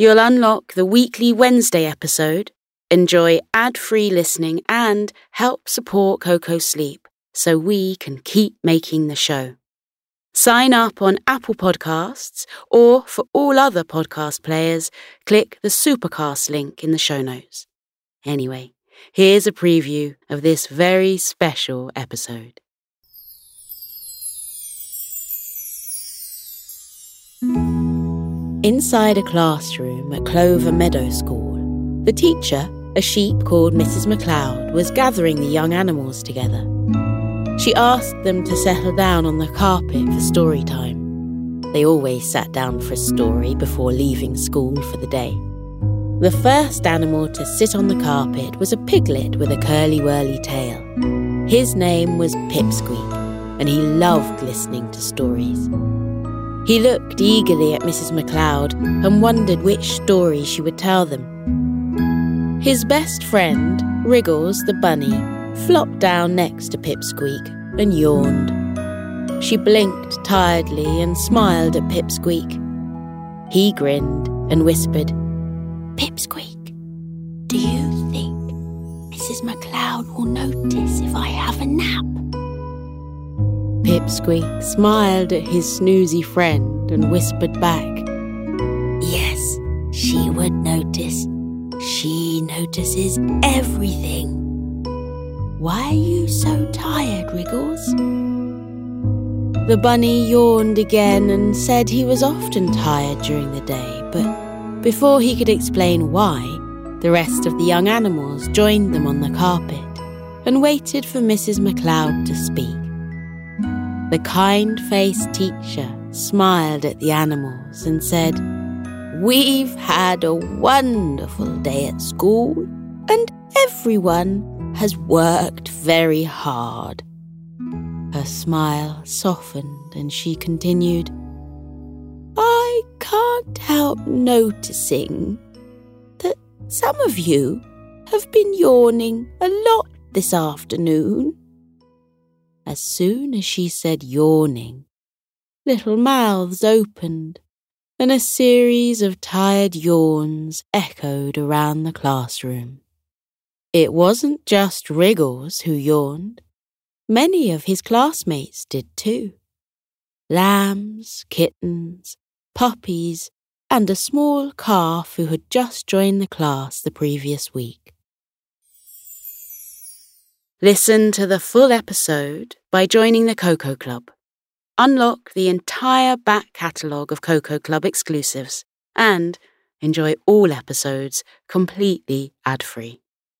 You'll unlock the weekly Wednesday episode Enjoy ad free listening and help support Coco sleep so we can keep making the show. Sign up on Apple Podcasts or for all other podcast players, click the Supercast link in the show notes. Anyway, here's a preview of this very special episode. Inside a classroom at Clover Meadow School, the teacher a sheep called Mrs. McLeod was gathering the young animals together. She asked them to settle down on the carpet for story time. They always sat down for a story before leaving school for the day. The first animal to sit on the carpet was a piglet with a curly whirly tail. His name was Pipsqueak, and he loved listening to stories. He looked eagerly at Mrs. McLeod and wondered which story she would tell them. His best friend, Wriggles the bunny, flopped down next to Pipsqueak and yawned. She blinked tiredly and smiled at Pipsqueak. He grinned and whispered, Pipsqueak, do you think Mrs. McLeod will notice if I have a nap? Pipsqueak smiled at his snoozy friend and whispered back, Yes, she would notice. She notices everything. Why are you so tired, Wriggles? The bunny yawned again and said he was often tired during the day, but before he could explain why, the rest of the young animals joined them on the carpet and waited for Mrs. McLeod to speak. The kind faced teacher smiled at the animals and said, We've had a wonderful day at school, and everyone has worked very hard. Her smile softened, and she continued, I can't help noticing that some of you have been yawning a lot this afternoon. As soon as she said yawning, little mouths opened and a series of tired yawns echoed around the classroom. It wasn't just Wriggles who yawned. Many of his classmates did too. Lambs, kittens, puppies, and a small calf who had just joined the class the previous week. Listen to the full episode by joining the Koko Club unlock the entire back catalogue of Koko Club exclusives, and enjoy all episodes completely ad free.